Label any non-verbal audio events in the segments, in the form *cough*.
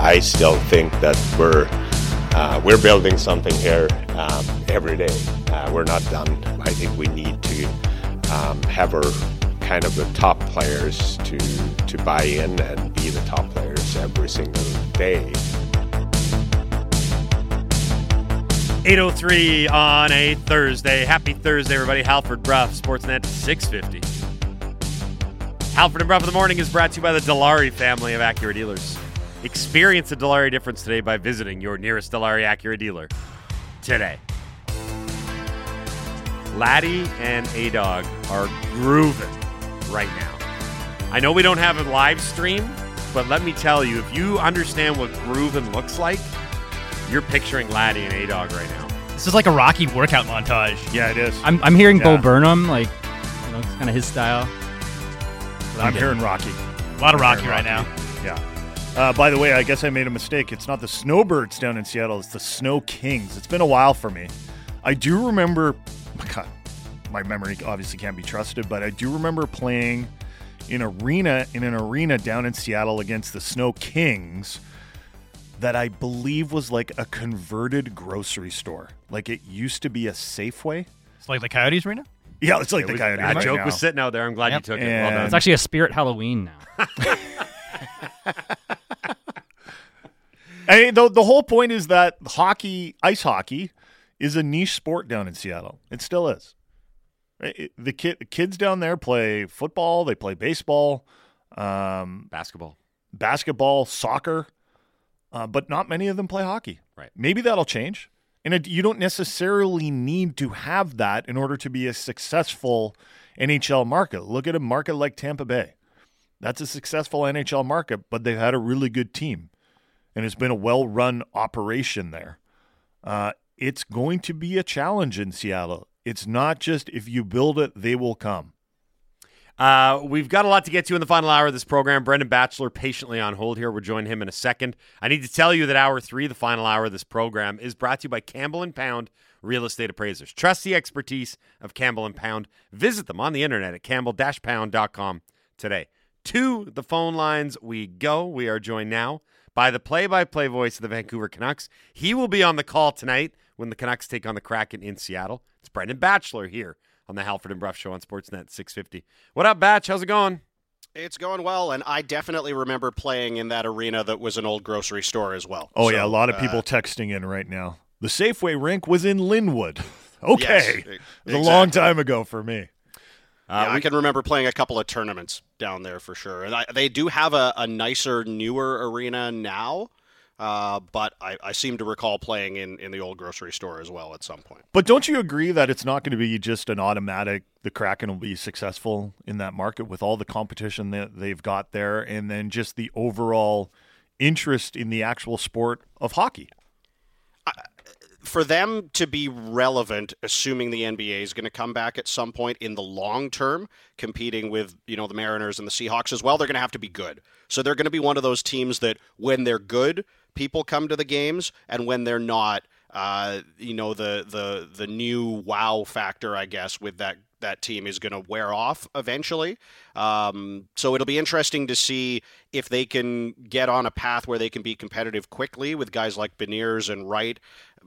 I still think that we're uh, we're building something here um, every day. Uh, we're not done. I think we need to um, have our kind of the top players to to buy in and be the top players every single day. 803 on a Thursday. Happy Thursday, everybody. Halford Brough, Sportsnet 650. Halford and Brough in the morning is brought to you by the Dilawri family of Acura dealers. Experience the Dilawri difference today by visiting your nearest Dilawri Acura dealer today. Laddie and A Dog are grooving right now. I know we don't have a live stream, but let me tell you, if you understand what grooving looks like, you're picturing Laddie and A Dog right now. This is like a Rocky workout montage. Yeah, it is. I'm, I'm hearing Yeah. Bo Burnham, like, you know, it's kind of his style. I'm hearing Rocky. a lot of I'm Rocky right now. Yeah. Uh, by the way, I guess I made a mistake. It's not the Snowbirds down in Seattle. It's the Snow Kings. It's been a while for me. I do remember. God, my memory obviously can't be trusted, but I do remember playing in arena in an arena down in Seattle against the Snow Kings. That I believe was like a converted grocery store. Like it used to be a Safeway. It's like the Coyotes arena. Yeah, it's like It the was- Coyotes that right joke now. was sitting out there. I'm glad Yep. you took it. Well done. It's actually a Spirit Halloween now. *laughs* *laughs* I mean, the, the whole point is that hockey, ice hockey, is a niche sport down in Seattle. It still is. Right? It- the kid, the kids down there play football, they play baseball, um, basketball. basketball, soccer, uh, but not many of them play hockey. Right. Maybe that'll change. And it, you don't necessarily need to have that in order to be a successful NHL market. Look at a market like Tampa Bay. That's a successful NHL market, but they've had a really good team. And it's been a well run operation there. Uh, it's going to be a challenge in Seattle. It's not just if you build it, they will come. Uh, we've got a lot to get to in the final hour of this program. Brendan Batchelor patiently on hold here. We'll join him in a second. I need to tell you that hour three, the final hour of this program, is brought to you by Campbell and Pound Real Estate Appraisers. Trust the expertise of Campbell and Pound. Visit them on the internet at campbell-pound.com today. To the phone lines we go. We are joined now by the play-by-play voice of the Vancouver Canucks. He will be on the call tonight when the Canucks take on the Kraken in Seattle. It's Brendan Batchelor here on the Halford and Brough Show on Sportsnet 650. What up, Batch? How's it going? It's going well, and I definitely remember playing in that arena that was an old grocery store as well. Oh, So, yeah. A lot of uh, people texting in right now. The Safeway rink was in Lynnwood. *laughs* Okay. Yes, it was a long time ago for me. Uh, yeah, I can remember playing a couple of tournaments down there for sure. And I, they do have a, a nicer, newer arena now, uh, but I, I seem to recall playing in, in the old grocery store as well at some point. But don't you agree that it's not going to be just an automatic? The Kraken will be successful in that market with all the competition that they've got there, and then just the overall interest in the actual sport of hockey. for them to be relevant, assuming the NBA is going to come back at some point in the long term, competing with you know the Mariners and the Seahawks as well, they're going to have to be good. So they're going to be one of those teams that when they're good, people come to the games, and when they're not, uh, you know the the the new wow factor, I guess, with that that team is going to wear off eventually. Um, so it'll be interesting to see if they can get on a path where they can be competitive quickly with guys like Beniers and Wright.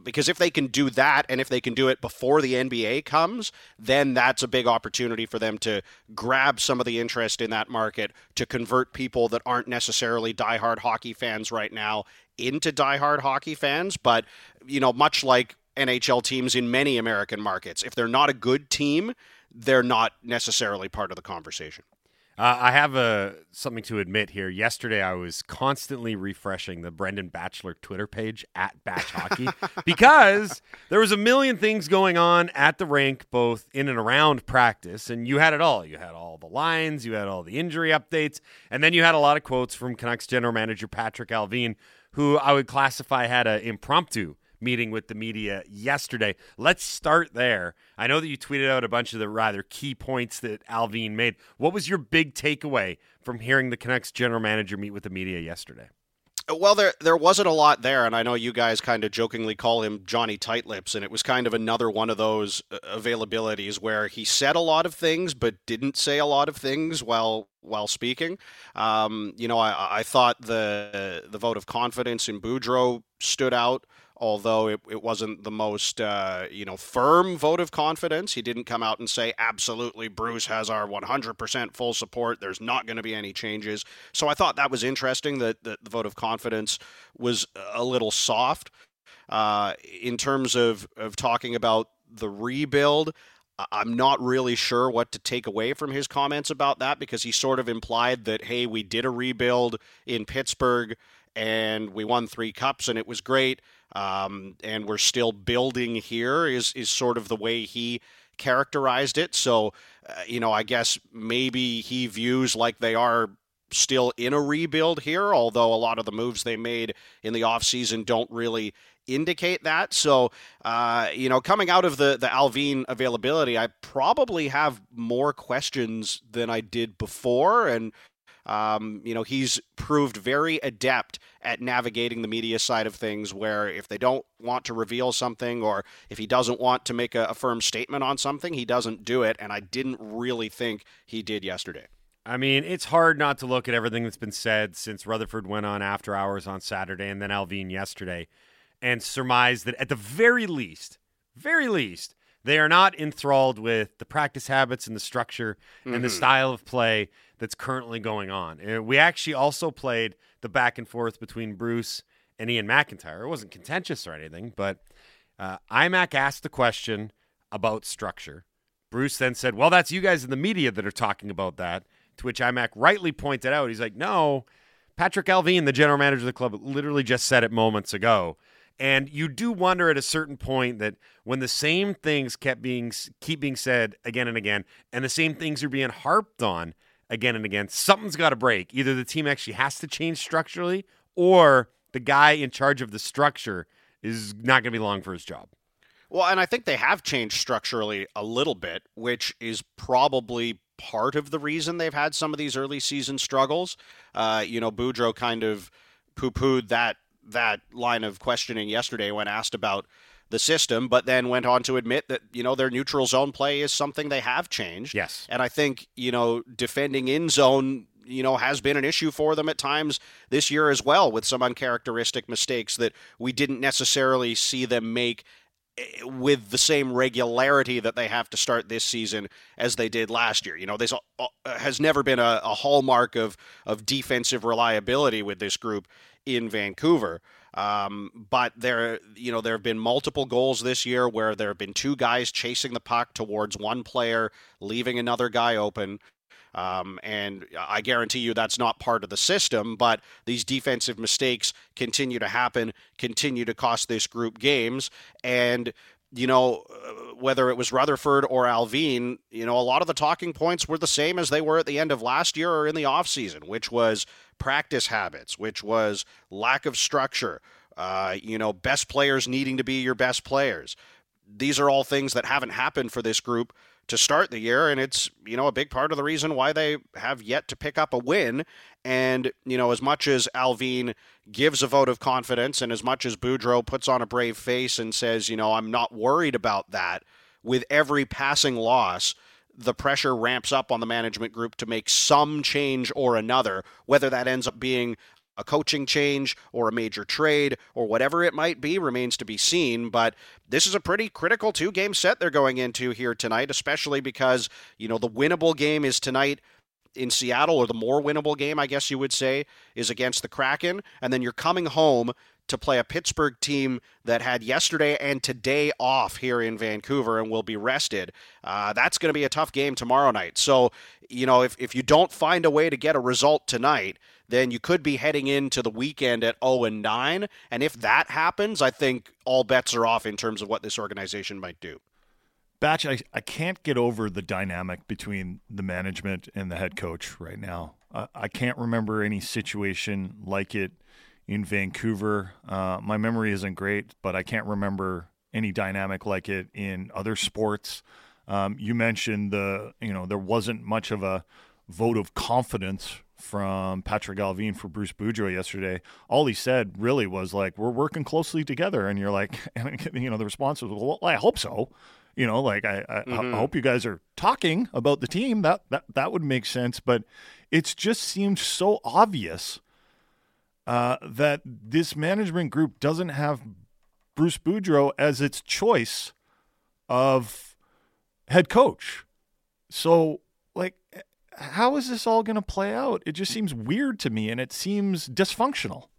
Because if they can do that, and if they can do it before the NBA comes, then that's a big opportunity for them to grab some of the interest in that market to convert people that aren't necessarily diehard hockey fans right now into diehard hockey fans. But, you know, much like NHL teams in many American markets, if they're not a good team, they're not necessarily part of the conversation. Uh, I have a something to admit here. Yesterday, I was constantly refreshing the Brendan Batchelor Twitter page at Batch Hockey *laughs* because there was a million things going on at the rink, both in and around practice, and you had it all. You had all the lines, you had all the injury updates, and then you had a lot of quotes from Canucks general manager Patrick Allvin, who I would classify had an impromptu meeting with the media yesterday. Let's start there. I know that you tweeted out a bunch of the rather key points that Allvin made. What was your big takeaway from hearing the Canucks general manager meet with the media yesterday? Well, there there wasn't a lot there, and I know you guys kind of jokingly call him Johnny Tightlips, and it was kind of another one of those uh, availabilities where he said a lot of things but didn't say a lot of things while while speaking. Um, you know, I, I thought the the vote of confidence in Boudreau stood out although it, it wasn't the most uh, you know firm vote of confidence. He didn't come out and say absolutely Bruce has our 100% full support. There's not going to be any changes. So I thought that was interesting that, that the vote of confidence was a little soft uh, in terms of of talking about the rebuild. I'm not really sure what to take away from his comments about that because he sort of implied that, hey, we did a rebuild in Pittsburgh and we won three cups and it was great um, and we're still building here is is sort of the way he characterized it. So, uh, you know, I guess maybe he views like they are still in a rebuild here, although a lot of the moves they made in the offseason don't really indicate that. So, uh, you know, coming out of the the Allvin availability, I probably have more questions than I did before, and um, you know, he's proved very adept at navigating the media side of things, where if they don't want to reveal something or if he doesn't want to make a, a firm statement on something, he doesn't do it. And I didn't really think he did yesterday. I mean, it's hard not to look at everything that's been said since Rutherford went on after hours on Saturday and then Allvin yesterday and surmise that at the very least, very least, they are not enthralled with the practice habits and the structure mm-hmm. and the mm-hmm. style of play that's currently going on. And we actually also played the back and forth between Bruce and Ian MacIntyre. It wasn't contentious or anything, but uh, IMAC asked the question about structure. Bruce then said, Well, that's you guys in the media that are talking about that. To which IMAC rightly pointed out, he's like, No, Patrick Allvin, the general manager of the club, literally just said it moments ago. And you do wonder at a certain point that when the same things kept being keep being said again and again, and the same things are being harped on again and again, something's got to break. Either the team actually has to change structurally, or the guy in charge of the structure is not going to be long for his job. Well, and I think they have changed structurally a little bit, which is probably part of the reason they've had some of these early season struggles. Uh, you know, Boudreau kind of poo pooed that that line of questioning yesterday when asked about the system, but then went on to admit that, you know, their neutral zone play is something they have changed. Yes. And I think, you know, defending in zone, you know, has been an issue for them at times this year as well, with some uncharacteristic mistakes that we didn't necessarily see them make eh, with the same regularity that they have to start this season as they did last year. You know, this uh, has never been a, a hallmark of of defensive reliability with this group in Vancouver. Um, but there, you know, there have been multiple goals this year where there have been two guys chasing the puck towards one player, leaving another guy open. Um, and I guarantee you that's not part of the system, but these defensive mistakes continue to happen, continue to cost this group games. And you know, uh, whether it was Rutherford or Allvin, you know, a lot of the talking points were the same as they were at the end of last year or in the offseason, which was practice habits, which was lack of structure, uh, you know, best players needing to be your best players. These are all things that haven't happened for this group to start the year, and it's you know a big part of the reason why they have yet to pick up a win. And you know, as much as Allvin gives a vote of confidence, and as much as Boudreau puts on a brave face and says, you know, I'm not worried about that, with every passing loss, the pressure ramps up on the management group to make some change or another, whether that ends up being a coaching change or a major trade or whatever it might be remains to be seen. But this is a pretty critical two game set they're going into here tonight, especially because, you know, the winnable game is tonight in Seattle, or the more winnable game, I guess you would say, is against the Kraken. And then you're coming home to play a Pittsburgh team that had yesterday and today off here in Vancouver and will be rested. Uh, that's going to be a tough game tomorrow night. So, you know, if, if you don't find a way to get a result tonight, then you could be heading into the weekend at 0 and 9. And if that happens, I think all bets are off in terms of what this organization might do. Batch, I, I can't get over the dynamic between the management and the head coach right now. Uh, I can't remember any situation like it in Vancouver. Uh, my memory isn't great, but I can't remember any dynamic like it in other sports. Um, you mentioned the, you know, there wasn't much of a vote of confidence from Patrick Allvin for Bruce Boudreau yesterday. All he said really was like, "We're working closely together," and you're like, *laughs* and you know, the response was, "Well, I hope so." You know, like I, I, mm-hmm. I hope you guys are talking about the team. That that that would make sense, but it just seemed so obvious uh, that this management group doesn't have Bruce Boudreau as its choice of head coach. So, like, how is this all going to play out? It just seems weird to me and it seems dysfunctional.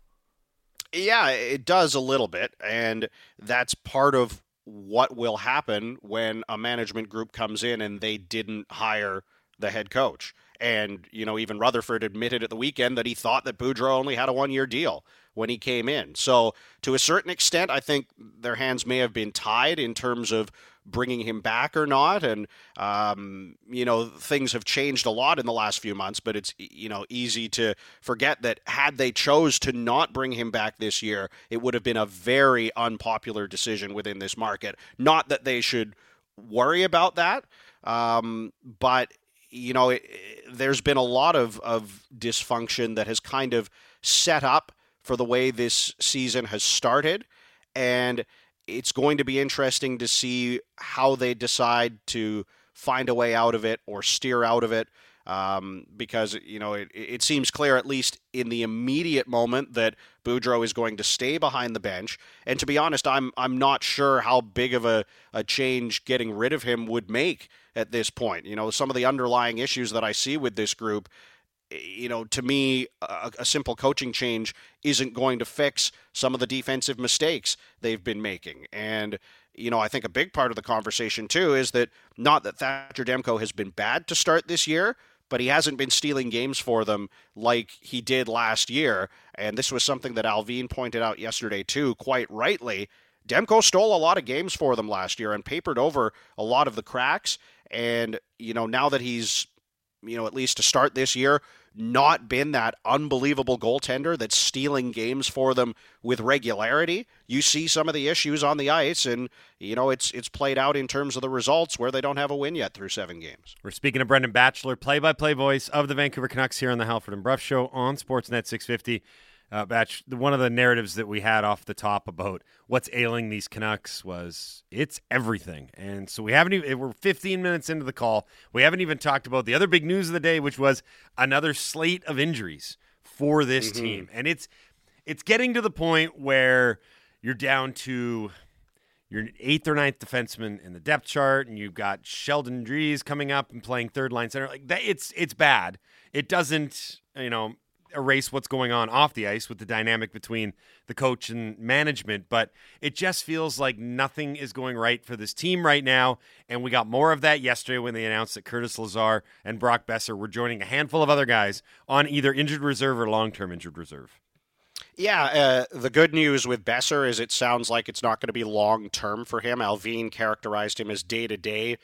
Yeah, it does a little bit. And that's part of what will happen when a management group comes in and they didn't hire the head coach. And, you know, even Rutherford admitted at the weekend that he thought that Boudreau only had a one year deal when he came in. So, to a certain extent, I think their hands may have been tied in terms of bringing him back or not. And, um, you know, things have changed a lot in the last few months, but it's, you know, easy to forget that had they chose to not bring him back this year, it would have been a very unpopular decision within this market. Not that they should worry about that, um, but you know, it, there's been a lot of, of dysfunction that has kind of set up for the way this season has started. And it's going to be interesting to see how they decide to find a way out of it or steer out of it. Um, because you know it, it seems clear, at least in the immediate moment, that Boudreau is going to stay behind the bench. And to be honest, I'm I'm not sure how big of a, a change getting rid of him would make at this point. You know, some of the underlying issues that I see with this group eh, you know, to me, a, a, simple coaching change isn't going to fix some of the defensive mistakes they've been making. And, you know, I think a big part of the conversation, too, is that not that Thatcher Demko has been bad to start this year, but he hasn't been stealing games for them like he did last year. And this was something that Allvin pointed out yesterday, too, quite rightly. Demko stole a lot of games for them last year and papered over a lot of the cracks. And, you know, now that he's, you know, at least to start this year, not been that unbelievable goaltender that's stealing games for them with regularity. You see some of the issues on the ice, and you know it's it's played out in terms of the results where they don't have a win yet through seven games. We're speaking to Brendan Batchelor, play-by-play voice of the Vancouver Canucks here on the Halford and Brough Show on Sportsnet 650 uh, Batch, one of the narratives that we had off the top about what's ailing these Canucks was it's everything. And so we haven't even, we're 15 minutes into the call. We haven't even talked about the other big news of the day, which was another slate of injuries for this mm-hmm. team. And it's, it's getting to the point where you're down to your eighth or ninth defenseman in the depth chart, and you've got Sheldon Dries coming up and playing third line center. Like that, it's it's bad. It doesn't, you know, erase what's going on off the ice with the dynamic between the coach and management, but it just feels like nothing is going right for this team right now. And we got more of that yesterday when they announced that Curtis Lazar and Brock Boeser were joining a handful of other guys on either injured reserve or long term injured reserve. Yeah, uh, the good news with Boeser is it sounds like it's not going to be long term for him. Allvin characterized him as day to day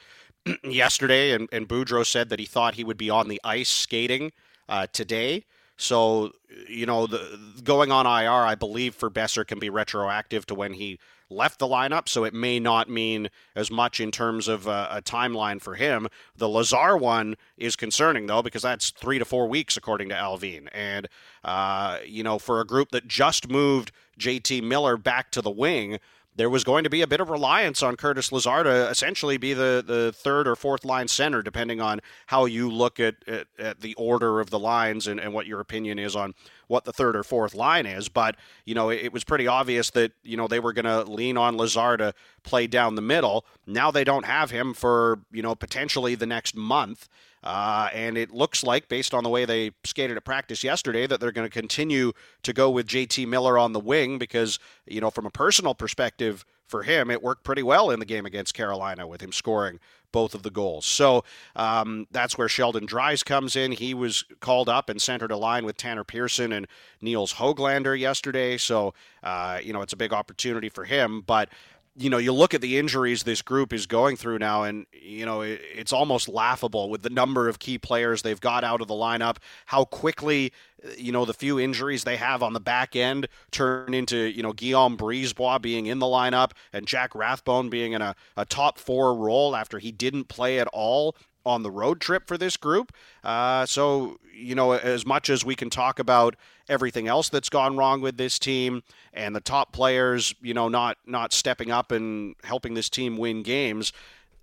yesterday, and, and Boudreau said that he thought he would be on the ice skating uh, today. So, you know, the going on IR, I believe for Boeser can be retroactive to when he left the lineup, so it may not mean as much in terms of a, a, timeline for him. The Lazar one is concerning though because that's three to four weeks according to Allvin. and uh, you know, for a group that just moved JT Miller back to the wing there was going to be a bit of reliance on Curtis Lazar to essentially be the, the third or fourth line center, depending on how you look at, at, at, the order of the lines and, and what your opinion is on what the third or fourth line is. But, you know, it, it was pretty obvious that, you know, they were going to lean on Lazar to play down the middle. Now they don't have him for, you know, potentially the next month. Uh, and it looks like, based on the way they skated at practice yesterday, that they're going to continue to go with JT Miller on the wing because, you know, from a personal perspective for him, it worked pretty well in the game against Carolina with him scoring both of the goals. So um, that's where Sheldon Dries comes in. He was called up and centered a line with Tanner Pearson and Nils Hoglander yesterday. So, uh, you know, it's a big opportunity for him. But you know, you look at the injuries this group is going through now, and you know it, it's almost laughable with the number of key players they've got out of the lineup. How quickly, you know, the few injuries they have on the back end turn into you know Guillaume Brisebois being in the lineup and Jack Rathbone being in a, a top four role after he didn't play at all on the road trip for this group. Uh, so, you know, as much as we can talk about everything else that's gone wrong with this team and the top players, you know, not not stepping up and helping this team win games,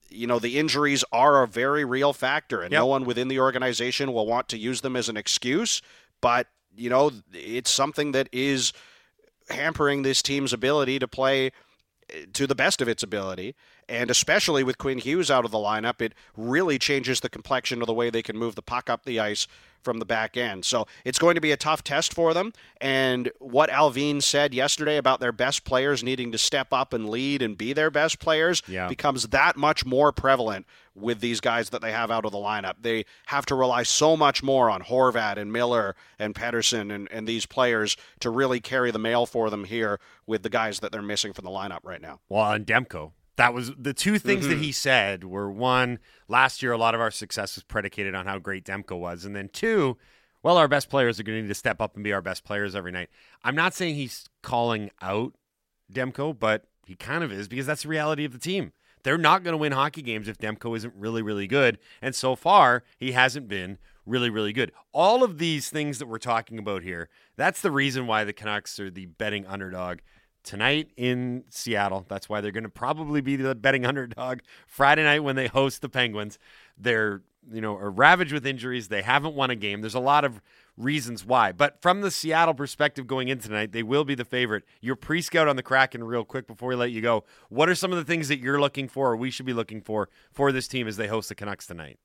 you know, the injuries are a very real factor, and Yep. no one within the organization will want to use them as an excuse. But you know, it's something that is hampering this team's ability to play to the best of its ability. And especially with Quinn Hughes out of the lineup, it really changes the complexion of the way they can move the puck up the ice from the back end. So it's going to be a tough test for them. And what Allvin said yesterday about their best players needing to step up and lead and be their best players Yeah. becomes that much more prevalent with these guys that they have out of the lineup. They have to rely so much more on Horvat and Miller and Pettersson and, and these players to really carry the mail for them here with the guys that they're missing from the lineup right now. Well, and Demko. That was the two things Mm-hmm. that he said were one, last year a lot of our success was predicated on how great Demko was. And then two, well, our best players are going to need to step up and be our best players every night. I'm not saying he's calling out Demko, but he kind of is because that's the reality of the team. They're not going to win hockey games if Demko isn't really, really good. And so far, he hasn't been really, really good. All of these things that we're talking about here, that's the reason why the Canucks are the betting underdog tonight in Seattle. That's why they're going to probably be the betting underdog Friday night when they host the Penguins. They're, you know, are ravaged with injuries. They haven't won a game. There's a lot of reasons why. But from the Seattle perspective going in tonight, they will be the favorite. Your pre-scout on the Kraken real quick before we let you go. What are some of the things that you're looking for or we should be looking for for this team as they host the Canucks tonight?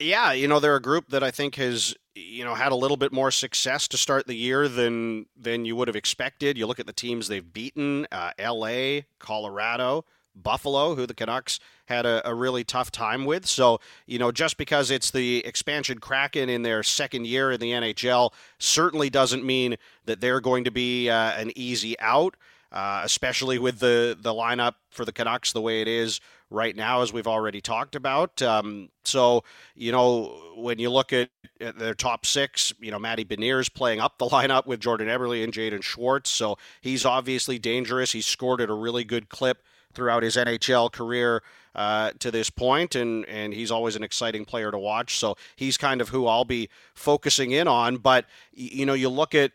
Yeah, you know they're a group that I think has you know had a little bit more success to start the year than than you would have expected. You look at the teams they've beaten: uh, L.A., Colorado, Buffalo, who the Canucks had a, a really tough time with. So you know just because it's the expansion Kraken in their second year in the NHL certainly doesn't mean that they're going to be uh, an easy out. Uh, especially with the the lineup for the Canucks the way it is right now, as we've already talked about. Um, so, you know, when you look at, at their top six, you know, Matty Beniers playing up the *laughs* lineup with Jordan Eberle and Jaden Schwartz. So he's obviously dangerous. He's scored at a really good clip throughout his NHL career uh, to this point, and and he's always an exciting player to watch. So he's kind of who I'll be focusing in on. But you know, you look at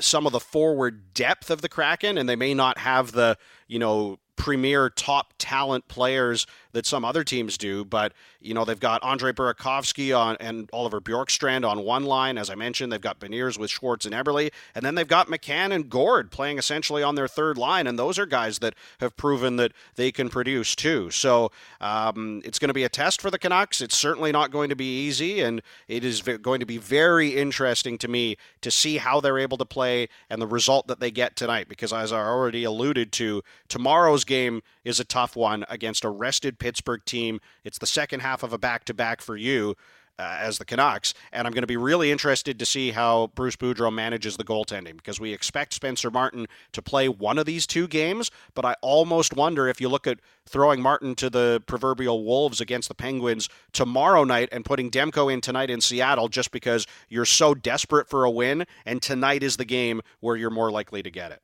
some of the forward depth of the Kraken, and they may not have the you know premier top talent players that some other teams do. But you know they've got Andre Burakovsky on and Oliver Bjorkstrand on one line, as I mentioned. They've got Beniers with Schwartz and Eberle, and then they've got McCann and Gourde playing essentially on their third line, and those are guys that have proven that they can produce too. So um, it's going to be a test for the Canucks. It's certainly not going to be easy, and it is going to be very interesting to me to see how they're able to play and the result that they get tonight. Because as I already alluded to, tomorrow's game is a tough one against a rested Pittsburgh team. It's the second half of a back-to-back for you. Uh, as the Canucks, and I'm going to be really interested to see how Bruce Boudreau manages the goaltending because we expect Spencer Martin to play one of these two games, but I almost wonder if you look at throwing Martin to the proverbial Wolves against the Penguins tomorrow night and putting Demko in tonight in Seattle just because you're so desperate for a win, and tonight is the game where you're more likely to get it.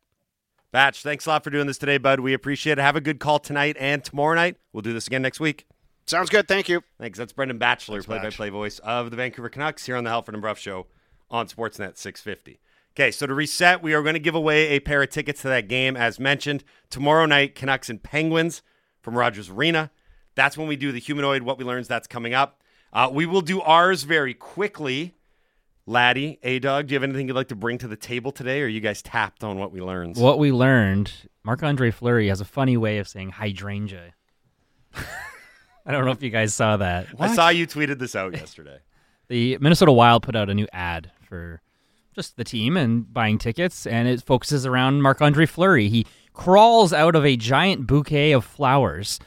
Batch, thanks a lot for doing this today, bud. We appreciate it. Have a good call tonight and tomorrow night. We'll do this again next week. Sounds good. Thank you. Thanks. That's Brendan Batchelor, play by play voice of the Vancouver Canucks here on the Halford and Brough Show on Sportsnet 650. Okay, so to reset, we are going to give away a pair of tickets to that game, as mentioned. Tomorrow night, Canucks and Penguins from Rogers Arena. That's when we do the humanoid. What we learns, that's coming up. Uh, we will do ours very quickly. Laddie, A Dog, do you have anything you'd like to bring to the table today, or are you guys tapped on what we learned? What we learned, Marc Andre Fleury has a funny way of saying hydrangea. *laughs* I don't know if you guys saw that. I saw you tweeted this out yesterday. *laughs* The Minnesota Wild put out a new ad for just the team and buying tickets, and it focuses around Marc Andre Fleury. He crawls out of a giant bouquet of flowers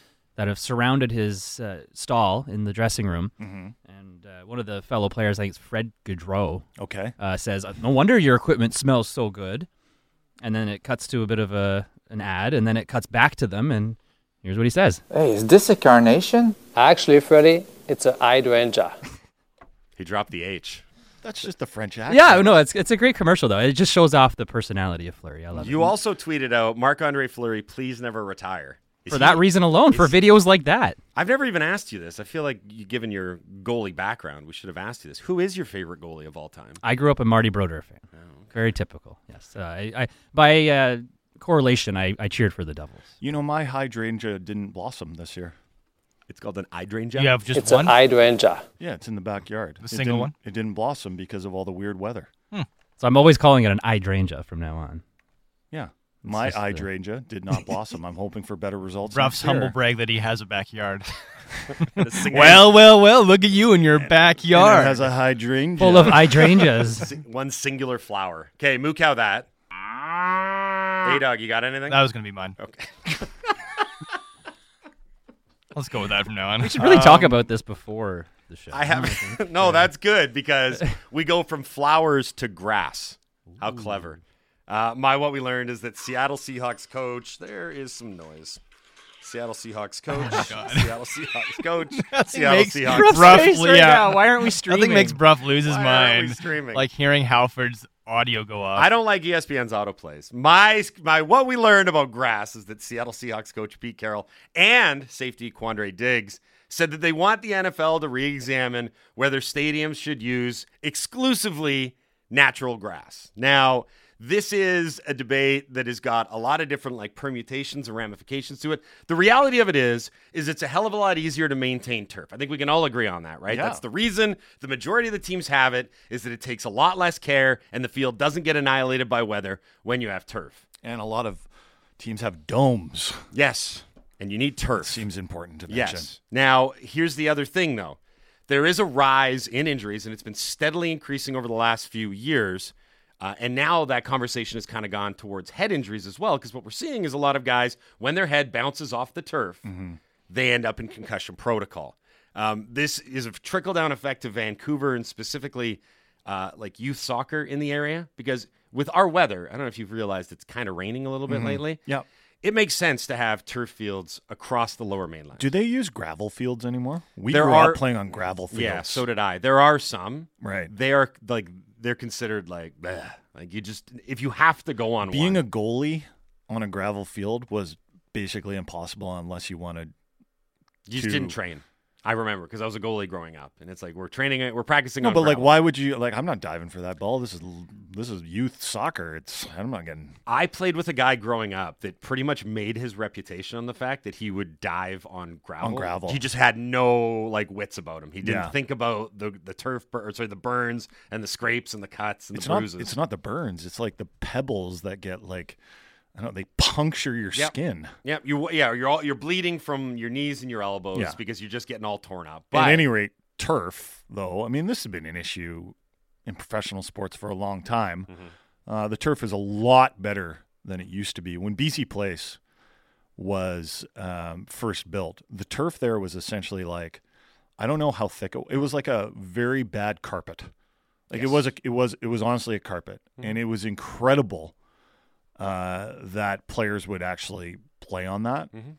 that have surrounded his uh, stall in the dressing room. Mm-hmm. And uh, one of the fellow players, I think it's Fred Gaudreau, Okay. uh, says, "No wonder your equipment smells so good." And then it cuts to a bit of a an ad, and then it cuts back to them, and here's what he says. Hey, is this a carnation? Actually, Freddie, it's a hydrangea. *laughs* He dropped the H. That's just the French accent. Yeah, no, it's it's a great commercial though. It just shows off the personality of Fleury. I love You it. You also tweeted out Marc Andre Fleury, please never retire. Is for he- that reason alone, for is- videos like that. I've never even asked you this. I feel like, you, given your goalie background, we should have asked you this. Who is your favorite goalie of all time? I grew up a Marty Brodeur fan. Oh, Very typical. Yes. Uh, I, I by uh, correlation, I, I cheered for the Devils. You know, my hydrangea didn't blossom this year. It's called an hydrangea. You have just It's one. an hydrangea. Yeah, it's in the backyard. The It single didn't- one? It didn't blossom because of all the weird weather. So I'm always calling it an hydrangea from now on. Yeah. My just, hydrangea did not blossom. I'm hoping for better results. Ruff's next year. humble brag that he has a backyard. *laughs* Well, well, well. Look at you in your And it backyard. has a hydrangea. Full of hydrangeas. *laughs* one singular flower. Okay, moo cow that. Hey, dog, you got anything? that was gonna be mine. Okay. *laughs* Let's go with that from now on. we should really talk Um, about this before the show. I have no. That's good because we go from flowers to grass. How clever! Uh, my what we learned is that Seattle Seahawks coach. There is some noise. Seattle Seahawks coach. Seattle Seahawks coach. *laughs* Seattle makes Seahawks. Ruff- roughly, right yeah. now. Why aren't we streaming? Nothing makes Brough lose his Why aren't we mind. streaming? Like hearing Halford's audio go off. I don't like ESPN's autoplays. My my what we learned about grass is that Seattle Seahawks coach Pete Carroll and safety Quandre Diggs said that they want the NFL to re-examine whether stadiums should use exclusively natural grass. Now, this is a debate that has got a lot of different like permutations and ramifications to it. The reality of it is is it's a hell of a lot easier to maintain turf. I think we can all agree on that, right? Yeah. That's the reason the majority of the teams have it is that it takes a lot less care and the field doesn't get annihilated by weather when you have turf. And a lot of teams have domes. Yes. And you need turf. Seems important to mention. Yes. Now, here's the other thing, though. There is a rise in injuries, and it's been steadily increasing over the last few years. Uh, and now that conversation has kind of gone towards head injuries as well, because what we're seeing is a lot of guys, when their head bounces off the turf, they end up in concussion protocol. Um, this is a trickle down effect to Vancouver and specifically uh, like youth soccer in the area, because with our weather, I don't know if you've realized it's kind of raining a little bit lately. Yeah. It makes sense to have turf fields across the lower mainland. Do they use gravel fields anymore? We There are- playing on gravel fields. Yeah, so did I. There are some. Right. They are like they're considered like bleh. like you just if you have to go on Being one. a goalie on a gravel field was basically impossible unless you wanted. you just to- didn't train. I remember because I was a goalie growing up, and it's like we're training it, we're practicing. No, on but like, why would you? Like, I'm not diving for that ball. This is this is youth soccer. It's I'm not getting. I played with a guy growing up that pretty much made his reputation on the fact that he would dive on gravel. On gravel. He just had no like wits about him. He didn't Yeah. think about the the turf, bur- or sorry, the burns and the scrapes and the cuts and It's the not. bruises. It's not the burns. It's like the pebbles that get like, I don't know. They puncture your Yep. skin. Yeah, you yeah, you're all you're bleeding from your knees and your elbows Yeah. because you're just getting all torn up. But At any rate, turf though. I mean, this has been an issue in professional sports for a long time. Mm-hmm. Uh, the turf is a lot better than it used to be. When BC Place was um, first built, the turf there was essentially like I don't know how thick it, it was. Like a very bad carpet. Like it was a, it was it was honestly a carpet, Mm-hmm. and it was incredible uh, that players would actually play on that. Mm-hmm.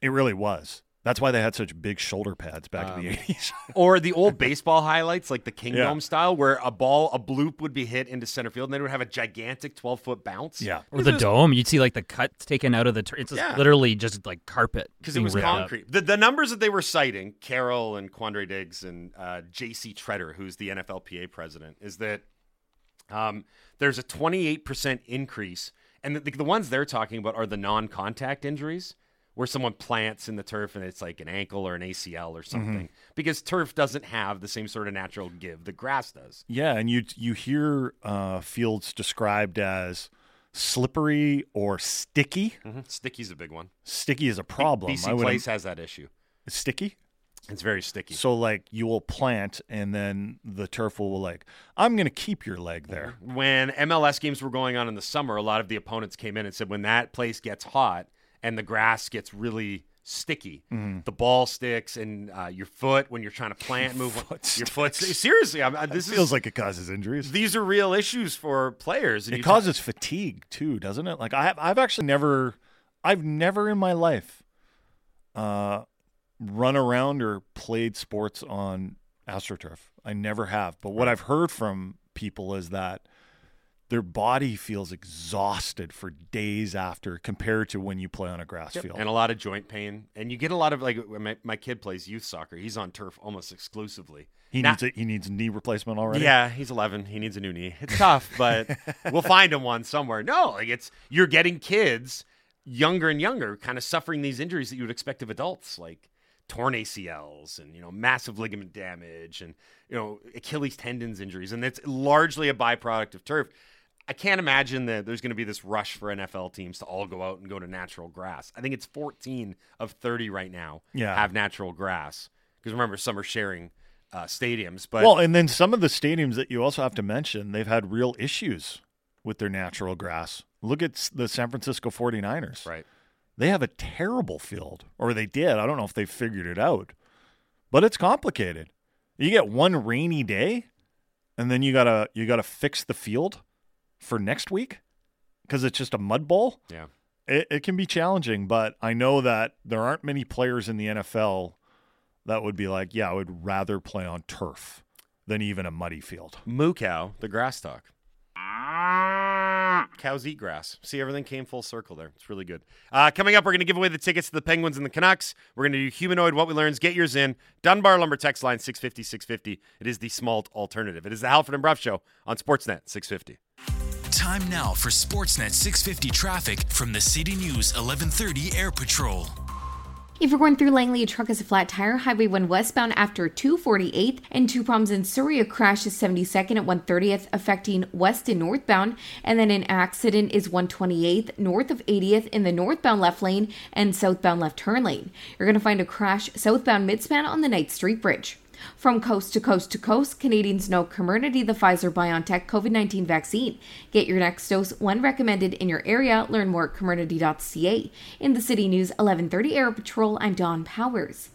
It really was. That's why they had such big shoulder pads back in the Um, eighties. *laughs* or the old baseball highlights, like the King Yeah. Dome style, where a ball, a bloop would be hit into center field, and then it would have a gigantic twelve foot bounce. yeah, Or the dome, you'd see like the cuts taken out of the. Tur- it's just Yeah. literally just like carpet because it was concrete. The, the numbers that they were citing, Carroll and Quandre Diggs and uh, J.C. Tretter, who's the NFLPA president, is that um, there's a 28% increase, and the, the ones they're talking about are the non-contact injuries, where someone plants in the turf and it's like an ankle or an ACL or something, because turf doesn't have the same sort of natural give that grass does. yeah, and you you hear uh, fields described as slippery or sticky. Sticky's a big one. Sticky is a problem. BC Place has that issue. it's sticky. It's very sticky. So like you will plant and then the turf will like I'm going to keep your leg there. when MLS games were going on in the summer, a lot of the opponents came in and said when that place gets hot and the grass gets really sticky, Mm-hmm. the ball sticks and uh, your foot when you're trying to plant move foot your foot. *laughs* Seriously, I'm, I- this Feels is like it causes injuries. these are real issues for players. It causes fatigue too, doesn't it? Like I have, I've actually never, I've never in my life, uh, run around or played sports on AstroTurf. I never have. But what I've heard from people is that their body feels exhausted for days after compared to when you play on a grass field. and a lot of joint pain. And you get a lot of like uh, my, my kid plays youth soccer. He's on turf almost exclusively. he needs a, he needs knee replacement already. Yeah, he's 11. He needs a new knee. It's tough, but *laughs* we'll find him one somewhere. No, like it's you're getting kids younger and younger kind of suffering these injuries that you would expect of adults, like torn ACLs and you know massive ligament damage and you know Achilles tendons injuries, and it's largely a byproduct of turf. I can't imagine that there's going to be this rush for NFL teams to all go out and go to natural grass. I think it's 14 of 30 right now Yeah. have natural grass because remember some are sharing uh, stadiums, but Well, and then some of the stadiums that you also have to mention, they've had real issues with their natural grass. Look at the San Francisco 49ers. right. They have a terrible field, or they did. I don't know if they figured it out, but it's complicated. You get one rainy day, and then you gotta you gotta fix the field for next week because it's just a mud bowl. Yeah. It, it can be challenging, but I know that there aren't many players in the NFL that would be like, yeah, I would rather play on turf than even a muddy field. Moo cow, the grass talk. Cows eat grass. See, everything came full circle there. It's really good. Uh, coming up, we're going to give away the tickets to the Penguins and the Canucks. We're going to do Humanoid, What We Learns. Get yours in. Dunbar Lumber text line 650 650. It is the smalt alternative. It is the Halford and Brough Show on Sportsnet 650. Time now for Sportsnet 650 traffic from the City News 1130 Air Patrol. If you're going through Langley, a truck has a flat tire. Highway 1 westbound after 248th, and two problems in Surrey. A crash is 72nd at 130th, affecting west and northbound. And then an accident is 128th, north of 80th in the northbound left lane and southbound left turn lane. You're going to find a crash southbound midspan on the Ninth Street Bridge. From coast to coast to coast, Canadians know Comirnaty, the Pfizer BioNTech COVID 19 vaccine. Get your next dose when recommended in your area. Learn more at comirnaty.ca. In the City News 1130 Air Patrol, I'm Don Powers.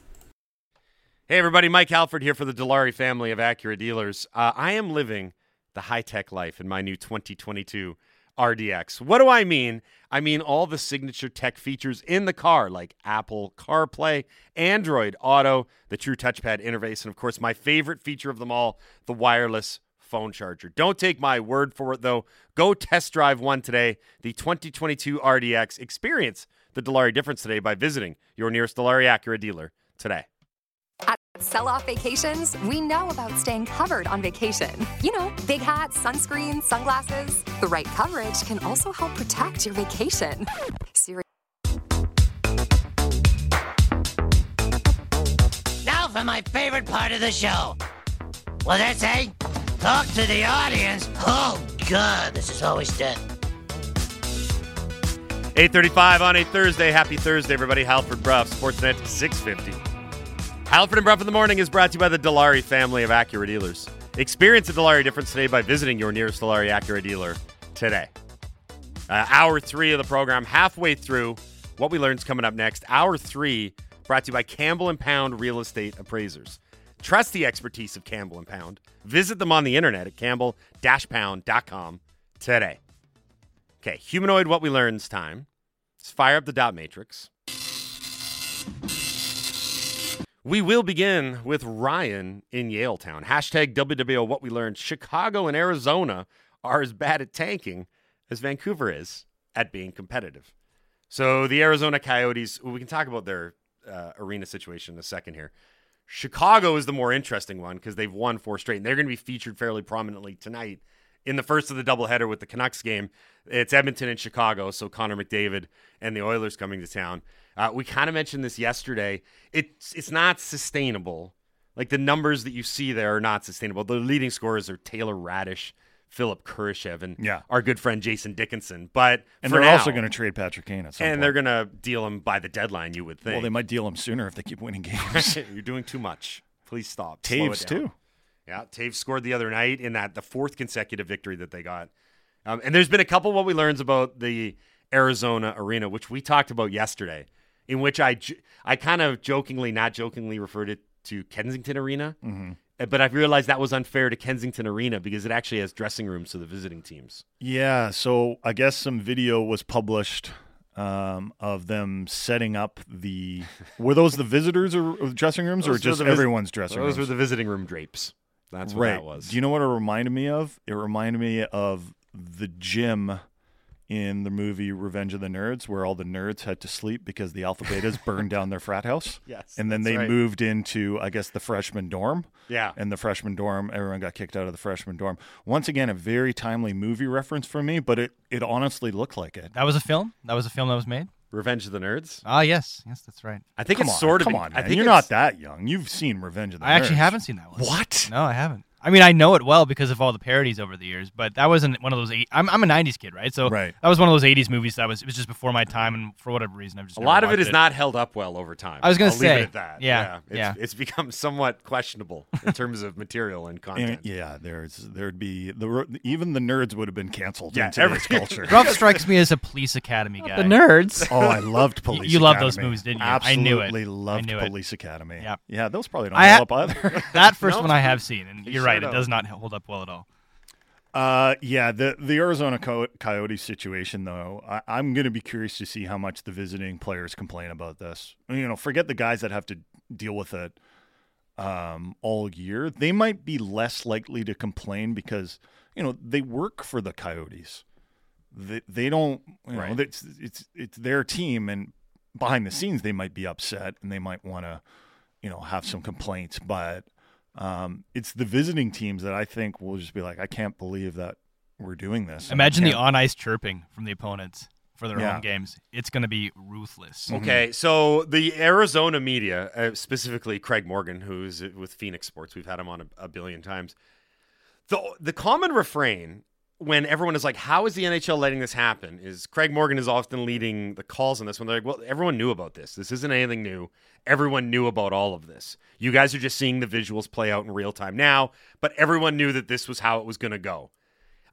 Hey, everybody. Mike Halford here for the Dilawri family of Acura dealers. Uh, I am living the high tech life in my new 2022 RDX. What do I mean? I mean all the signature tech features in the car, like Apple CarPlay, Android Auto, the true touchpad interface, and of course, my favorite feature of them all, the wireless phone charger. Don't take my word for it, though. Go test drive one today, the 2022 RDX. Experience the Dilawri difference today by visiting your nearest Dilawri Acura dealer today. At Sell Off Vacations, we know about staying covered on vacation. You know, big hats, sunscreen, sunglasses. The right coverage can also help protect your vacation. Seriously. Now for my favorite part of the show. What did I say? Talk to the audience. Oh, God, this is always dead. 835 on a Thursday. Happy Thursday, everybody. Halford Brough, Sportsnet 650. Halford and Brough in the Morning is brought to you by the Dilawri family of Acura dealers. Experience the Dilawri difference today by visiting your nearest Delari Acura dealer today. Uh, hour three of the program, halfway through. What we learned is coming up next. Hour three, brought to you by Campbell and Pound Real Estate Appraisers. Trust the expertise of Campbell and Pound. Visit them on the internet at campbell-pound.com today. Okay, humanoid. What we learned's time. Let's fire up the dot matrix. We will begin with Ryan in Yaletown. Hashtag WWO What We Learned. Chicago and Arizona are as bad at tanking as Vancouver is at being competitive. So the Arizona Coyotes, we can talk about their uh, arena situation in a second here. Chicago is the more interesting one because they've won four straight, and they're going to be featured fairly prominently tonight in the first of the doubleheader with the Canucks game. It's Edmonton and Chicago, so Connor McDavid and the Oilers coming to town. Uh, we kind of mentioned this yesterday. It's it's not sustainable. Like the numbers that you see there are not sustainable. The leading scorers are Taylor Raddysh, Philipp Kurashev, and Yeah. our good friend Jason Dickinson. But And they're also going to trade Patrick Kane at some and point. they're going to deal him by the deadline. You would think. well, they might deal him sooner if they keep winning *laughs* games. *laughs* You're doing too much. Please stop. Toews too. Yeah, Toews scored the other night in that the fourth consecutive victory that they got. Um, and there's been a couple of what we learned about the Arizona arena, which we talked about yesterday, in which I, I kind of jokingly, not jokingly, referred it to Kensington Arena. Mhm. Uh, But I've realized that was unfair to Kensington Arena because it actually has dressing rooms to the visiting teams. Yeah, so I guess some video was published um, of them setting up the. *laughs* Were those the visitors or or dressing rooms, or Those were just vis- everyone's dressing Those rooms? were the visiting room drapes. That's what right. that was. Do you know what it reminded me of? It reminded me of the gym in the movie Revenge of the Nerds, where all the nerds had to sleep because the Alpha Betas *laughs* burned down their frat house. Yes, and then they right. moved into, I guess, the freshman dorm. Yeah. and the freshman dorm, everyone got kicked out of the freshman dorm. Once again, a very timely movie reference for me, but it it honestly looked like it. That was a film. That was a film that was made. Revenge of the Nerds. Ah, yes, yes, that's right. I think Come it's on, sort of. come in- on, I man. think you're it's- not that young. You've seen Revenge of the Nerds. I actually haven't seen that one. What? No, I haven't. I mean, I know it well because of all the parodies over the years, but that wasn't one of those. Eight, I'm I'm a '90s kid, right? So Right. that was one of those '80s movies that was it was just before my time, and for whatever reason, I've just A never lot of it watched not held up well over time. I was gonna I'll leave say, it at that. yeah, It's, yeah. it's become somewhat questionable in terms of material and *laughs* And, content. yeah, there's there'd be the even the nerds would have been canceled Yeah, in today's every- culture. *laughs* Ruff strikes me as a Police Academy guy. The nerds. Oh, I loved *laughs* You- Police. you loved those movies, didn't you? I Absolutely knew it. I loved knew it. Police Academy. Yeah. yeah, those probably don't I hold ha- up either. that first No, one I have seen, and you're right, should it does not hold up well at all. Uh, yeah, the the Arizona Co- Coyotes situation, though, I, I'm going to be curious to see how much the visiting players complain about this. You know, forget the guys that have to deal with it um, all year. They might be less likely to complain because you know they work for the Coyotes. They they don't. You know, Right. it's it's it's their team, and behind the scenes they might be upset and they might want to, you know, have some complaints, but. Um, it's the visiting teams that I think will just be like, I can't believe that we're doing this. Imagine the on ice chirping from the opponents for their Yeah. home games. It's going to be ruthless. Okay, so the Arizona media, uh, specifically Craig Morgan, who's with Phoenix Sports, we've had him on a, a billion times. The the common refrain when everyone is like, "How is the NHL letting this happen?" is Craig Morgan is often leading the calls on this. When they're like, "Well, everyone knew about this. This isn't anything new. Everyone knew about all of this. You guys are just seeing the visuals play out in real time now, but everyone knew that this was how it was going to go."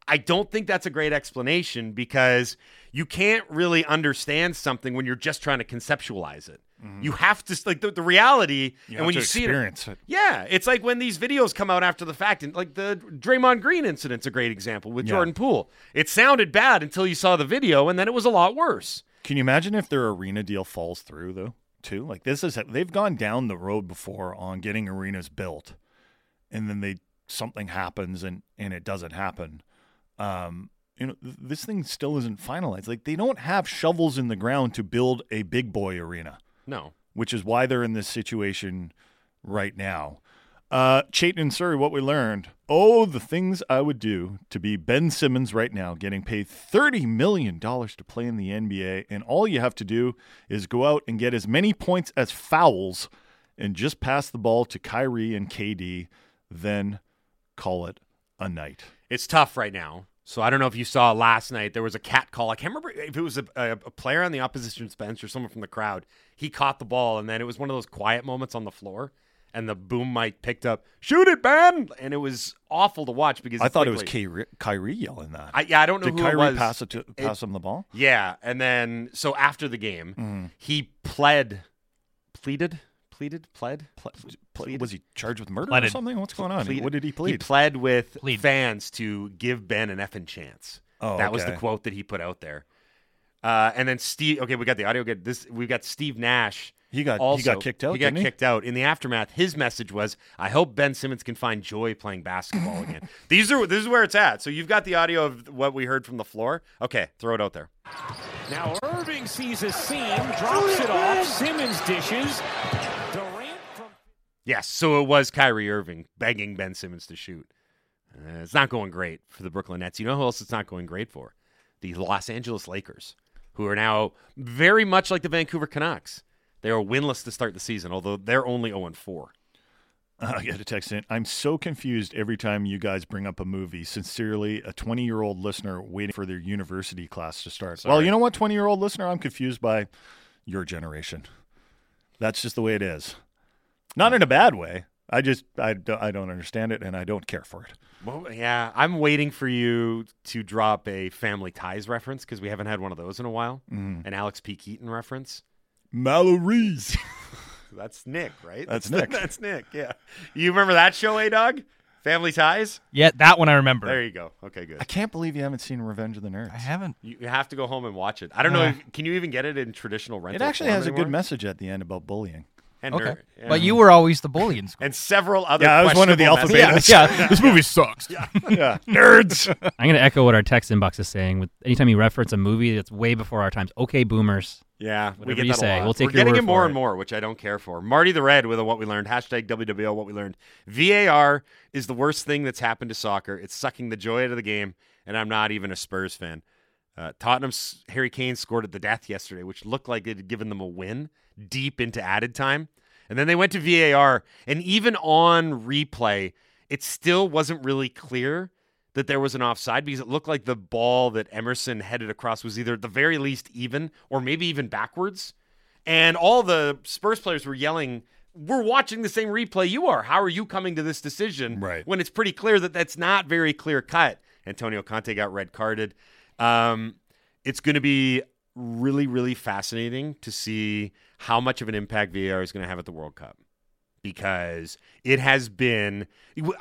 I don't think that's a great explanation because you can't really understand something when you're just trying to conceptualize it. You have to like the, the reality, Mm-hmm. You and have when to you see it, it. yeah, it's like when these videos come out after the fact, and like the Draymond Green incident's a great example with Yeah. Jordan Poole. It sounded bad until you saw the video, and then it was a lot worse. Can you imagine if their arena deal falls through though? Too like this is they've gone down the road before on getting arenas built, and then they something happens and and it doesn't happen. Um, you know th- this thing still isn't finalized. Like they don't have shovels in the ground to build a big boy arena. No, which is why they're in this situation right now. Uh, Chayton and Surrey, what we learned. Oh, the things I would do to be Ben Simmons right now, getting paid $30 million to play in the NBA. And all you have to do is go out and get as many points as fouls and just pass the ball to Kyrie and KD, then call it a night. it's tough right now. So I don't know if you saw last night. There was a cat call. I can't remember if it was a, a, player on the opposition's bench or someone from the crowd. He caught the ball, and then it was one of those quiet moments on the floor, and the boom mic picked up, "Shoot it, Ben!" And it was awful to watch because I thought it was quickly- Kyrie, Kyrie yelling that. I, yeah, I don't know Did who Kyrie it was. pass it to pass him the ball? Yeah, and then so after the game, Mhm. he pled, pleaded, pleaded, pled. Ple- ple- was he charged with murder or something? What's going on? Pleaded. What did he plead? He pled with Plead. fans to give Ben an effing chance. Oh, that was the quote that he put out there. Uh, and then Steve. Okay, we got the audio. Good. This we've got Steve Nash. He got- he got kicked out, He got didn't he? kicked out. In the aftermath, his message was, "I hope Ben Simmons can find joy playing basketball again." *laughs* These are this is where it's at. So you've got the audio of what we heard from the floor. Okay, throw it out there. Now Irving sees a seam, drops it off. Simmons dishes. Durant from Yes, so it was Kyrie Irving begging Ben Simmons to shoot. Uh, it's not going great for the Brooklyn Nets. You know who else it's not going great for? The Los Angeles Lakers, who are now very much like the Vancouver Canucks. They are winless to start the season, although they're only 0 4. Uh, *laughs* I got a text in. I'm so confused every time you guys bring up a movie. Sincerely, a 20 year old listener waiting for their university class to start. Well, you know what, 20 year old listener? I'm confused by your generation. That's just the way it is. Not in a bad way. I just, I, don't- I don't understand it and I don't care for it. Well, yeah, I'm waiting for you to drop a Family Ties reference because we haven't had one of those in a while. Mhm. An Alex P. Keaton reference. Mallory's. *laughs* That's Nick, right? That's *laughs* Nick. That's Nick, yeah. You remember that show, A Dog? Family Ties? Yeah, that one I remember. There you go. Okay, good. I can't believe you haven't seen Revenge of the Nerds. I haven't. You you have to go home and watch it. I don't know. Uh. If, can you even get it in traditional rental? It actually form has a anymore? good message at the end about bullying. And Okay. Ner- yeah. But you were always the bully in *laughs* school. and several other. Yeah, I was one of the questionable alpha messages. yeah, *laughs* yeah. This movie sucks. Yeah. *laughs* yeah, nerds. I'm going to echo what our text inbox is saying. With anytime you reference a movie that's way before our times, okay, boomers. Yeah, we Whatever get you that a say, lot. we'll take We're your getting it more for and more, which I don't care for. Marty the Red with a what we learned hashtag WWL what we learned. VAR is the worst thing that's happened to soccer. It's sucking the joy out of the game, and I'm not even a Spurs fan. Uh, Tottenham's Harry Kane scored at the death yesterday, which looked like it had given them a win deep into added time. And then they went to VAR, and even on replay, it still wasn't really clear that there was an offside because it looked like the ball that Emerson headed across was either at the very least even or maybe even backwards. And all the Spurs players were yelling, We're watching the same replay you are. How are you coming to this decision? Right. When it's pretty clear that that's not very clear cut. Antonio Conte got red carded. Um, it's going to be really, really fascinating to see how much of an impact VAR is going to have at the World Cup because it has been.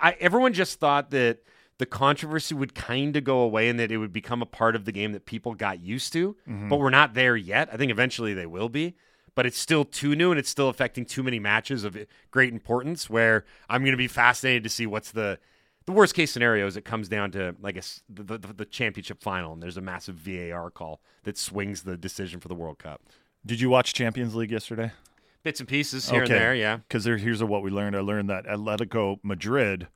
I, everyone just thought that the controversy would kind of go away and that it would become a part of the game that people got used to, but we're not there yet. I think eventually they will be. But it's still too new and it's still affecting too many matches of great importance. Where I'm going to be fascinated to see what's the the worst case scenario is it comes down to like a the, the, the championship final and there's a massive VAR call that swings the decision for the World Cup. Did you watch Champions League yesterday? Bits and pieces here and there, yeah. Because here's what we learned. I learned that Atletico Madrid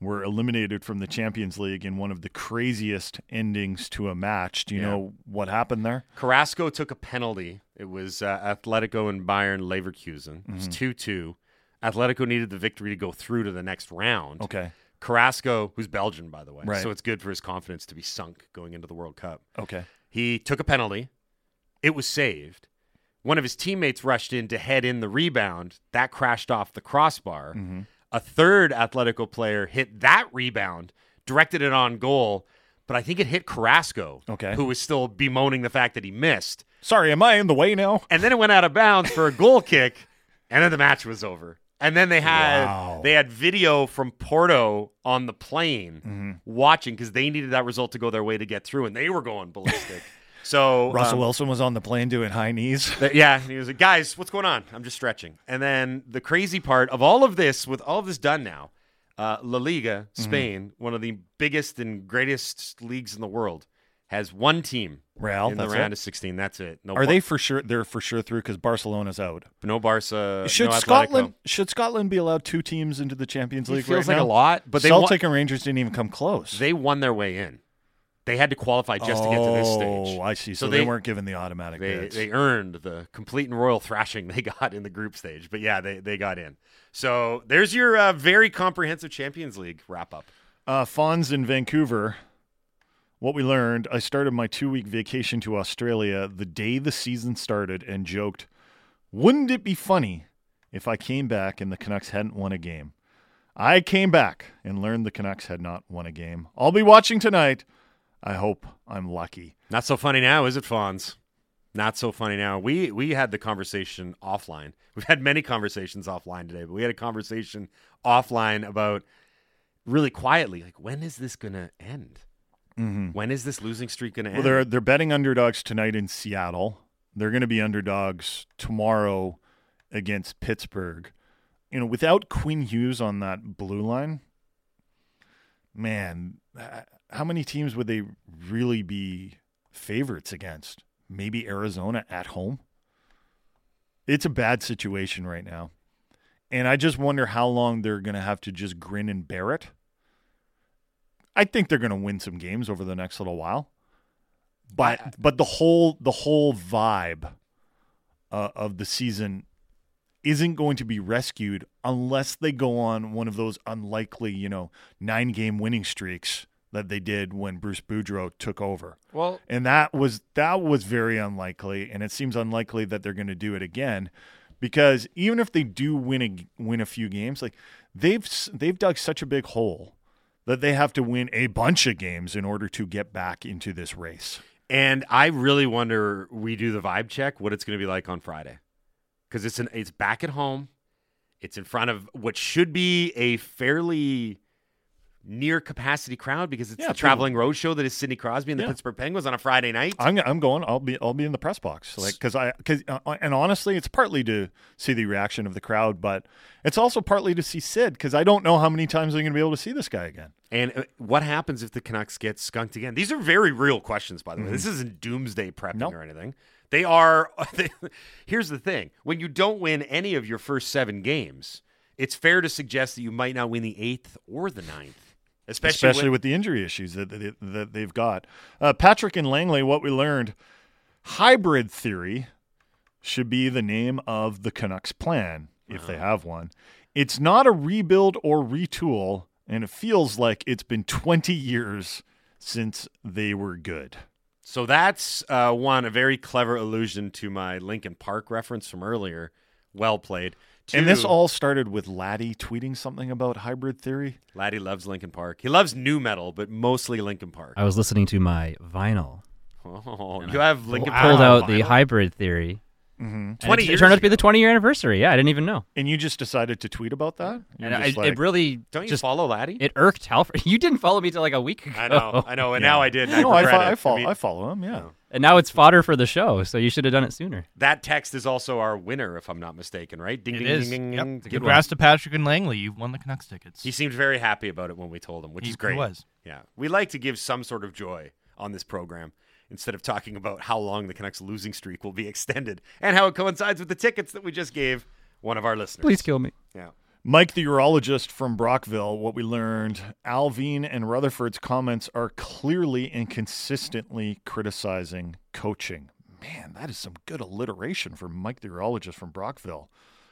were eliminated from the Champions League in one of the craziest endings to a match. Do you Yeah. know what happened there? Carrasco took a penalty. It was uh, Atletico and Bayer Leverkusen. It was Mhm. 2 2. Atletico needed the victory to go through to the next round. Okay. Carrasco, who's Belgian, by the way. Right. So it's good for his confidence to be sunk going into the World Cup. Okay. He took a penalty. It was saved. One of his teammates rushed in to head in the rebound. That crashed off the crossbar. Mm-hmm. A third Atletico player hit that rebound, directed it on goal, but I think it hit Carrasco, Okay. who was still bemoaning the fact that he missed. Sorry, am I in the way now? And then it went out of bounds for a goal kick, and then the match was over. And then they had Wow. they had video from Porto on the plane Mm-hmm. watching because they needed that result to go their way to get through, and they were going ballistic. *laughs* so Russell um, Wilson was on the plane doing high knees. *laughs* Th- yeah, he was like, guys, what's going on? I'm just stretching. And then the crazy part of all of this, with all of this done now, uh, La Liga, Mm-hmm. Spain, one of the biggest and greatest leagues in the world, has one team Real, in the round it? of 16. That's it. No Are they for sure? They're for sure through because Barcelona's out. no Barca? should no. Scotland? Should Scotland be allowed two teams into the Champions It League? feels right like a lot, but they Celtic wa- and Rangers didn't even come close. They won their way in. They had to qualify just to get to this stage. Oh, I see. So, they, weren't given the automatic they, they earned the complete and royal thrashing they *laughs* got in the group stage. But yeah, they, they got in. So there's your uh, very comprehensive Champions League wrap up. Uh, Fonz in Vancouver. What we learned, I started my two week vacation to Australia the day the season started and joked, wouldn't it be funny if I came back and the Canucks hadn't won a game? I came back and learned the Canucks had not won a game. I'll be watching tonight. I hope I'm lucky. Not so funny now, is it, Fonz? Not so funny now. We we had the conversation offline. *laughs* We've had many conversations offline today, but we had a conversation offline about really quietly, like when is this gonna end? Mhm. When is this losing streak gonna Well, end? they're they're betting underdogs tonight in Seattle. They're going to be underdogs tomorrow against Pittsburgh. You know, without Quinn Hughes on that blue line, man, how many teams would they really be favorites against? Maybe Arizona at home. It's a bad situation right now. And I just wonder how long they're going to have to just grin and bear it. I think they're going to win some games over the next little while. But but the whole the whole vibe uh, of the season isn't going to be rescued unless they go on one of those unlikely, you know, nine game winning streaks that they did when Bruce Boudreau took over. Well- and that was that was very unlikely, and it seems unlikely that they're going to do it again, because even if they do win a win a few games, like they've they've dug such a big hole that they have to win a bunch of games in order to get back into this race. And I really wonder we do the vibe check what it's going to be like on Friday. Cuz it's an it's back at home. It's in front of what should be a fairly near capacity crowd because it's Yeah, the traveling road show that is Sidney Crosby and the Yeah. Pittsburgh Penguins on a Friday night. I'm, I'm going. I'll be I'll be in the press box, like because I because uh, and honestly, it's partly to see the reaction of the crowd, but it's also partly to see Sid because I don't know how many times I'm going to be able to see this guy again. And uh, what happens if the Canucks get skunked again? These are very real questions, by the way. Mhm. This isn't doomsday prepping Nope. or anything. They are. *laughs* here's the thing: when you don't win any of your first seven games, it's fair to suggest that you might not win the eighth or the ninth, especially, especially with the injury issues that that, that they've got. Uh, Patrick and Langley, what we learned, hybrid theory should be the name of the Canucks plan if they have one. It's not a rebuild or retool, and it feels like it's been 20 years since they were good. So that's uh, one a very clever allusion to my Linkin Park reference from earlier. Well played. And this all started with Laddie tweeting something about hybrid theory. Laddie loves Linkin Park. He loves nu metal, but mostly Linkin Park. I was listening to my vinyl. Oh, you I have Lincoln pulled out vinyl. the hybrid theory. Mm-hmm. 20 it, it turned out to be the 20 year anniversary. Yeah, I didn't even know. And you just decided to tweet about that? And I, like- it really Don't you just follow Laddie? It irked Halford. *laughs* You didn't follow me till like a week ago. I know, I know, and now I did. and No, I, regret fo- it. I, follow, mean, I follow him, yeah. And now it's fodder for the show, so you should have done it sooner. that text is also our winner, if I'm not mistaken, right? Ding, It ding, is. ding, ding, Yep. ding. It's a good one. Congrats to Patrick and Langley. You've won the Canucks tickets. He seemed very happy about it when we told him, which He- is great. he was. Yeah. We like to give some sort of joy on this program instead of talking about how long the Canucks losing streak will be *laughs* extended and how it coincides with the tickets that we just gave one of our listeners. Please kill me. Yeah. Mike, the urologist from Brockville, what we learned Allvin and Rutherford's comments are clearly and consistently criticizing coaching. Man, that is some good alliteration for Mike, the urologist from Brockville.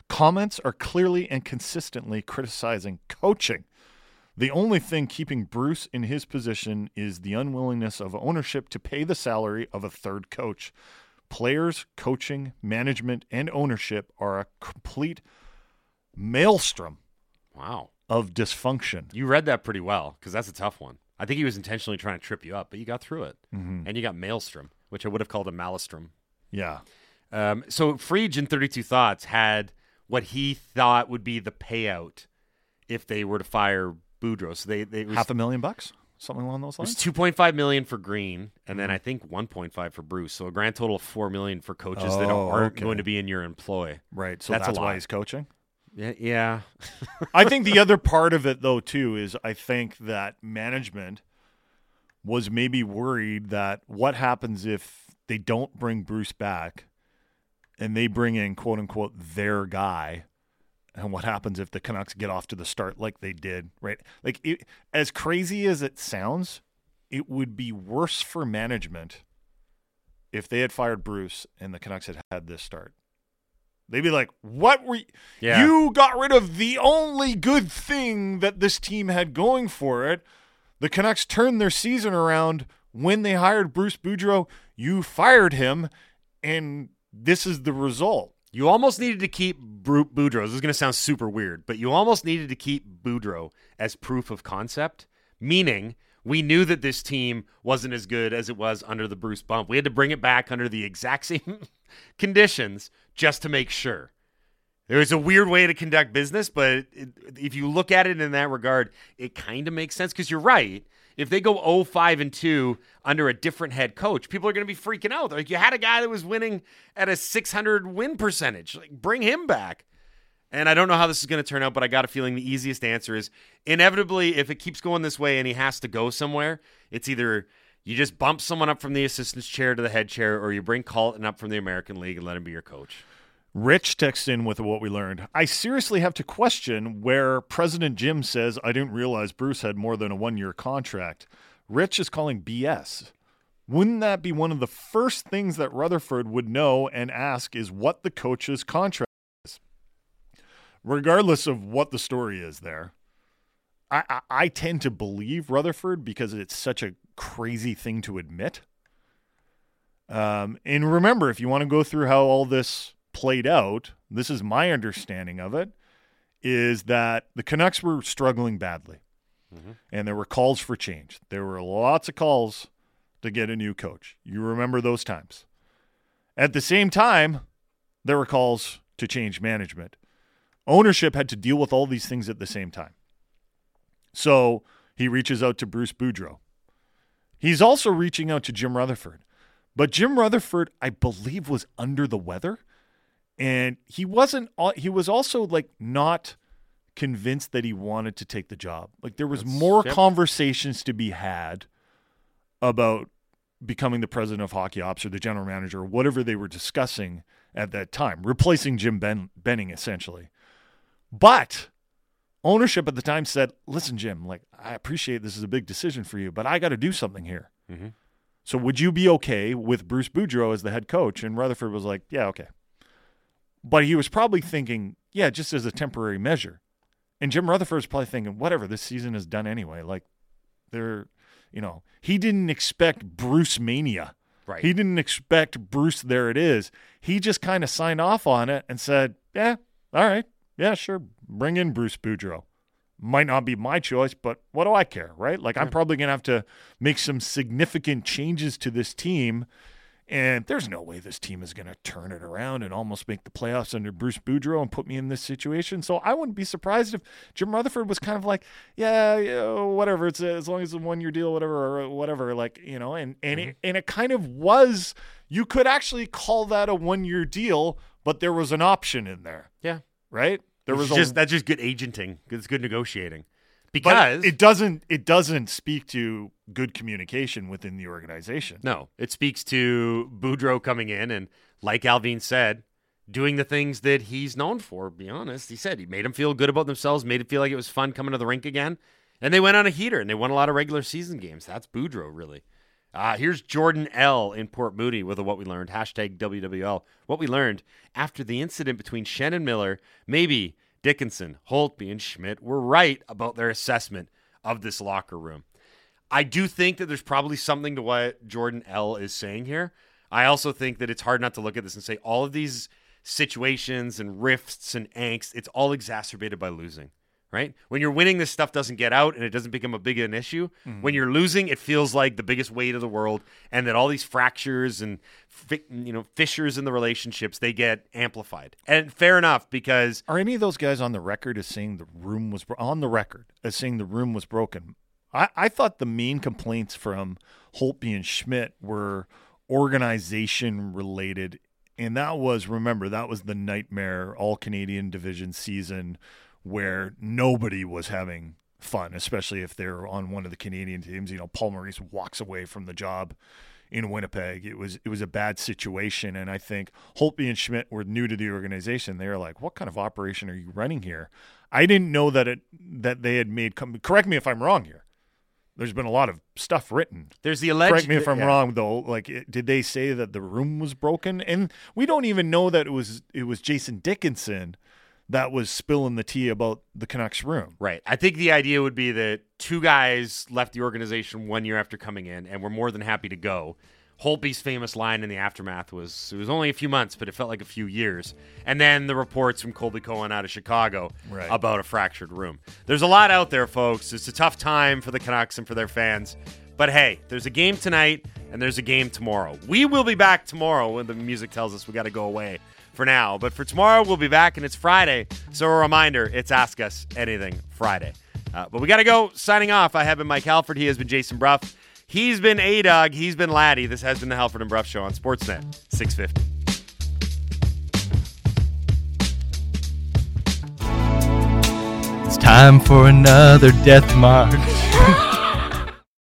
Comments are clearly and consistently criticizing coaching. The only thing keeping Bruce in his position is the unwillingness of ownership to pay the salary of a third coach. Players, coaching, management, and ownership are a complete maelstrom Wow. of dysfunction. You read that pretty well because that's a tough one. I think he was intentionally trying to trip you up, but you got through it. Mhm. And you got Maelstrom, which I would have called a Malistrom. Yeah. Um, so Friedge in 32 Thoughts had what he thought would be the payout if they were to fire Boudreau. So they, they was, Half a million bucks? Something along those it was lines? 2.5 million for Green, and Mm-hmm. then I think 1.5 for Bruce. So a grand total of 4 million for coaches that Oh, aren't okay. going to be in your employ. Right. So That's that's, why he's coaching? Yeah. yeah. I think the *laughs* other part of it, though, too, is I think that management was maybe worried that what happens if they don't bring Bruce back and they bring in, quote unquote, their guy. And what happens if the Canucks get off to the start like they did, right? Like, it, as crazy as it sounds, it would be worse for management if they had fired Bruce and the Canucks had had this start. They'd be like, "What were you? Yeah. you got rid of the only good thing that this team had going for it? The Canucks turned their season around when they hired Bruce Boudreau. You fired him, and this is the result." You almost needed to keep Bru- Boudreau. This is going to sound super weird, but you almost needed to keep Boudreau as proof of concept, meaning we knew that this team wasn't as good as it was under the Bruce bump. We had to bring it back under the exact *laughs* same conditions just to make sure. There is a weird way to conduct business, but it, if you look at it in that regard, it kind of makes sense because you're right. If they go 0 5 and 2 under a different head coach, people are going to be freaking out. Like you had a guy that was winning at a 600 win percentage. Like bring him back. And I don't know how this is going to turn out, but I got a feeling the easiest answer is inevitably if it keeps going this way and he has to go somewhere, it's either you just bump someone up from the assistant's chair to the head chair or you bring Colliton up from the American League and let him be your coach. Rich texts in with what we learned. I seriously have to question where President Jim says, I didn't realize Bruce had more than a one year contract. Rich is calling BS. Wouldn't that be one of the first things that Rutherford would know and ask is what the coach's contract is? Regardless of what the story is there, I, I, I tend to believe Rutherford because it's such a crazy thing to admit. Um, and remember, if you want to go through how all this played out, this is my understanding of it, is that the Canucks were struggling badly. And there were calls for change. There were lots of calls to get a new coach. You remember those times. At the same time, there were calls to change management. Ownership had to deal with all these things at the same time. So He reaches out to Bruce Boudreau. He's also reaching out to Jim Rutherford. But Jim Rutherford, I believe, was under the weather. And he wasn't, he was also like not convinced that he wanted to take the job. Like there was That's- more yep. conversations to be had about becoming the president of hockey ops or the general manager or whatever they were discussing at that time, replacing Jim ben- Benning essentially. But ownership at the time said, "Listen, Jim, like I appreciate this is a big decision for you, but I got to do something here. Mhm. So would you be okay with Bruce Boudreau as the head coach?" And Rutherford was like, "Yeah, okay." But he was probably thinking, "Yeah, just as a temporary measure." And Jim Rutherford's probably thinking, "Whatever, this season is done anyway. Like they're, you know, he didn't expect Bruce mania." Right. He didn't expect Bruce. There it is. He just kind of signed off on it and said, "Yeah, all right, yeah, sure, bring in Bruce Boudreau. Might not be my choice, but what do I care, right? Like I'm probably gonna have to make some significant changes to this team, and there's no way this team is gonna turn it around and almost make the playoffs under Bruce Boudreau and put me in this situation. So I wouldn't be surprised if Jim Rutherford was kind of like, yeah, yeah whatever, it's a, as long as it's a one year deal, whatever, or uh, whatever, like you know, and and it, mm-hmm. and it kind of was. You could actually call that a one year deal, but there was an option in there, Yeah. right? There was a just that's just good agenting. It's good negotiating. Because it doesn't it doesn't speak to good communication within the organization. No, it speaks to Boudreau coming in and, like Allvin said, doing the things that he's known for. Be honest, he said he made them feel good about themselves, made it feel like it was fun coming to the rink again, and they went on a heater and they won a lot of regular season games. That's Boudreau, really. Uh, here's Jordan L in Port Moody with a what we learned hashtag WWL. What we learned after the incident between Shannon Miller, maybe Dickinson, Holtby, and Schmidt were right about their assessment of this locker room. I do think that there's probably something to what Jordan L is saying here. I also think that it's hard not to look at this and say all of these situations and rifts and angst, it's all exacerbated by losing, right? When you're winning, this stuff doesn't get out and it doesn't become a big an issue. Mm-hmm. When you're losing, it feels like the biggest weight of the world, and that all these fractures and you know fissures in the relationships they get amplified. And fair enough because Are any of those guys on the record as saying the room was bro- on the record as saying the room was broken? I, I thought the main complaints from Holtby and Schmidt were organization related, and that was remember that was the nightmare all Canadian division season where nobody was having fun, especially if they're on one of the Canadian teams. You know, Paul Maurice walks away from the job in Winnipeg. It was it was a bad situation, and I think Holtby and Schmidt were new to the organization. They were like, "What kind of operation are you running here?" I didn't know that it that they had made. Correct me if I'm wrong here. There's been a lot of stuff written. there's the alleged. Correct me if I'm yeah. wrong, though. Like, it, did they say that the room was broken? And we don't even know that it was it was Jason Dickinson that was spilling the tea about the Canucks room. Right. I think the idea would be that two guys left the organization one year after coming in and were more than happy to go. Holtby's famous line in the aftermath was it was only a few months, but it felt like a few years. And then the reports from Colby Cohen out of Chicago Right. about a fractured room. There's a lot out there, folks. It's a tough time for the Canucks and for their fans. But hey, there's a game tonight and there's a game tomorrow. We will be back tomorrow when the music tells us we got to go away for now. But for tomorrow, we'll be back and it's Friday. So a reminder it's Ask Us Anything Friday. Uh, but we got to go. Signing off, I have been Mike Halford. He has been Jason Brough. He's been A Dog. He's been Laddie. This has been the Halford and Brough Show on Sportsnet 650. It's time for another death march. *laughs*